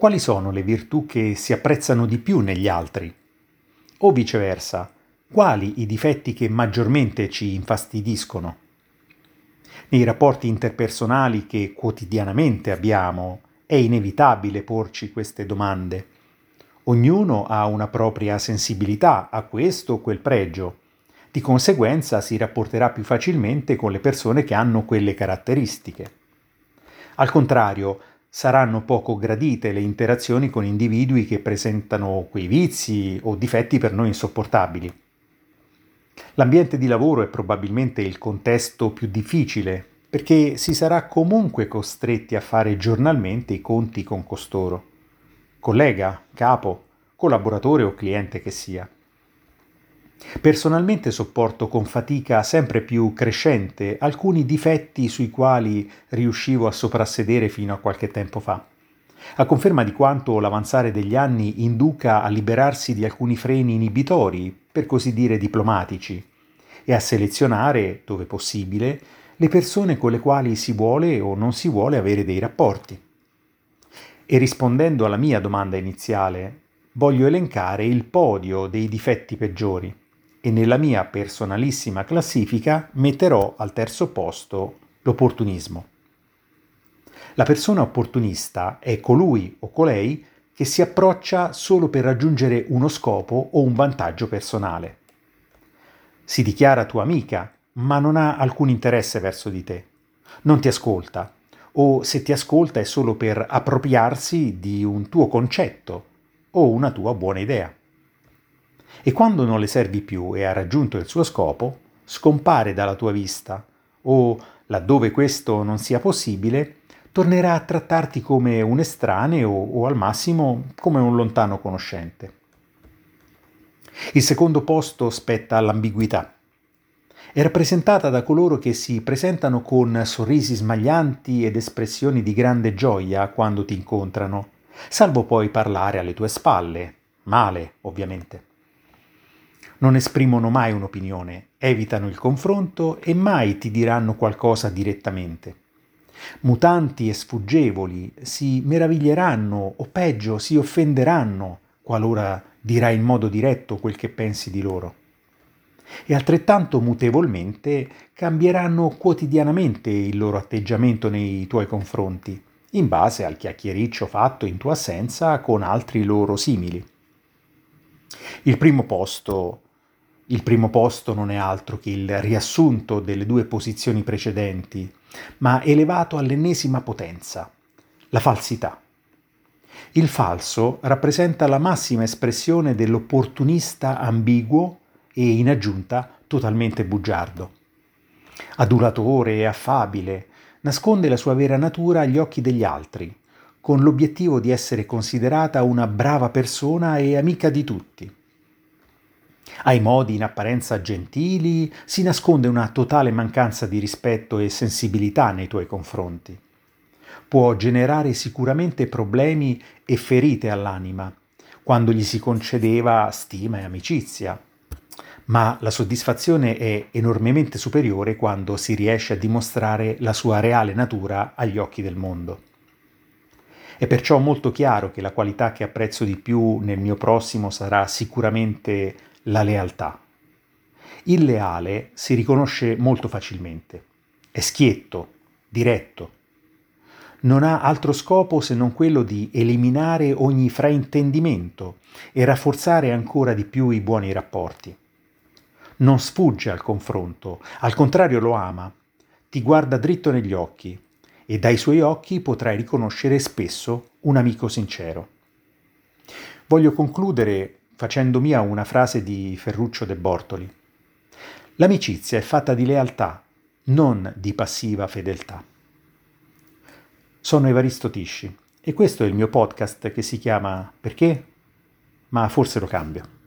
quali sono le virtù che si apprezzano di più negli altri? O viceversa, quali i difetti che maggiormente ci infastidiscono? Nei rapporti interpersonali che quotidianamente abbiamo è inevitabile porci queste domande. Ognuno ha una propria sensibilità a questo o quel pregio. Di conseguenza si rapporterà più facilmente con le persone che hanno quelle caratteristiche. Al contrario, saranno poco gradite le interazioni con individui che presentano quei vizi o difetti per noi insopportabili. L'ambiente di lavoro è probabilmente il contesto più difficile perché si sarà comunque costretti a fare giornalmente i conti con costoro, collega, capo, collaboratore o cliente che sia. Personalmente sopporto con fatica sempre più crescente alcuni difetti sui quali riuscivo a soprassedere fino a qualche tempo fa, a conferma di quanto l'avanzare degli anni induca a liberarsi di alcuni freni inibitori, per così dire diplomatici, e a selezionare, dove possibile, le persone con le quali si vuole o non si vuole avere dei rapporti. E rispondendo alla mia domanda iniziale, voglio elencare il podio dei difetti peggiori e nella mia personalissima classifica metterò al terzo posto l'opportunismo. La persona opportunista è colui o colei che si approccia solo per raggiungere uno scopo o un vantaggio personale. Si dichiara tua amica, ma non ha alcun interesse verso di te. Non ti ascolta, o se ti ascolta è solo per appropriarsi di un tuo concetto o una tua buona idea e quando non le servi più e ha raggiunto il suo scopo, scompare dalla tua vista o, laddove questo non sia possibile, tornerà a trattarti come un estraneo o al massimo come un lontano conoscente. Il secondo posto spetta all'ambiguità. È rappresentata da coloro che si presentano con sorrisi smaglianti ed espressioni di grande gioia quando ti incontrano, salvo poi parlare alle tue spalle, male ovviamente non esprimono mai un'opinione, evitano il confronto e mai ti diranno qualcosa direttamente. Mutanti e sfuggevoli si meraviglieranno o peggio si offenderanno qualora dirai in modo diretto quel che pensi di loro. E altrettanto mutevolmente cambieranno quotidianamente il loro atteggiamento nei tuoi confronti, in base al chiacchiericcio fatto in tua assenza con altri loro simili. Il primo posto il primo posto non è altro che il riassunto delle due posizioni precedenti, ma elevato all'ennesima potenza, la falsità. Il falso rappresenta la massima espressione dell'opportunista ambiguo e in aggiunta totalmente bugiardo. Adulatore e affabile, nasconde la sua vera natura agli occhi degli altri, con l'obiettivo di essere considerata una brava persona e amica di tutti. Ai modi in apparenza gentili si nasconde una totale mancanza di rispetto e sensibilità nei tuoi confronti. Può generare sicuramente problemi e ferite all'anima, quando gli si concedeva stima e amicizia, ma la soddisfazione è enormemente superiore quando si riesce a dimostrare la sua reale natura agli occhi del mondo. È perciò molto chiaro che la qualità che apprezzo di più nel mio prossimo sarà sicuramente la lealtà. Il leale si riconosce molto facilmente, è schietto, diretto. Non ha altro scopo se non quello di eliminare ogni fraintendimento e rafforzare ancora di più i buoni rapporti. Non sfugge al confronto, al contrario lo ama, ti guarda dritto negli occhi e dai suoi occhi potrai riconoscere spesso un amico sincero. Voglio concludere facendo mia una frase di Ferruccio De Bortoli. L'amicizia è fatta di lealtà, non di passiva fedeltà. Sono Evaristo Tisci e questo è il mio podcast che si chiama Perché? Ma forse lo cambio.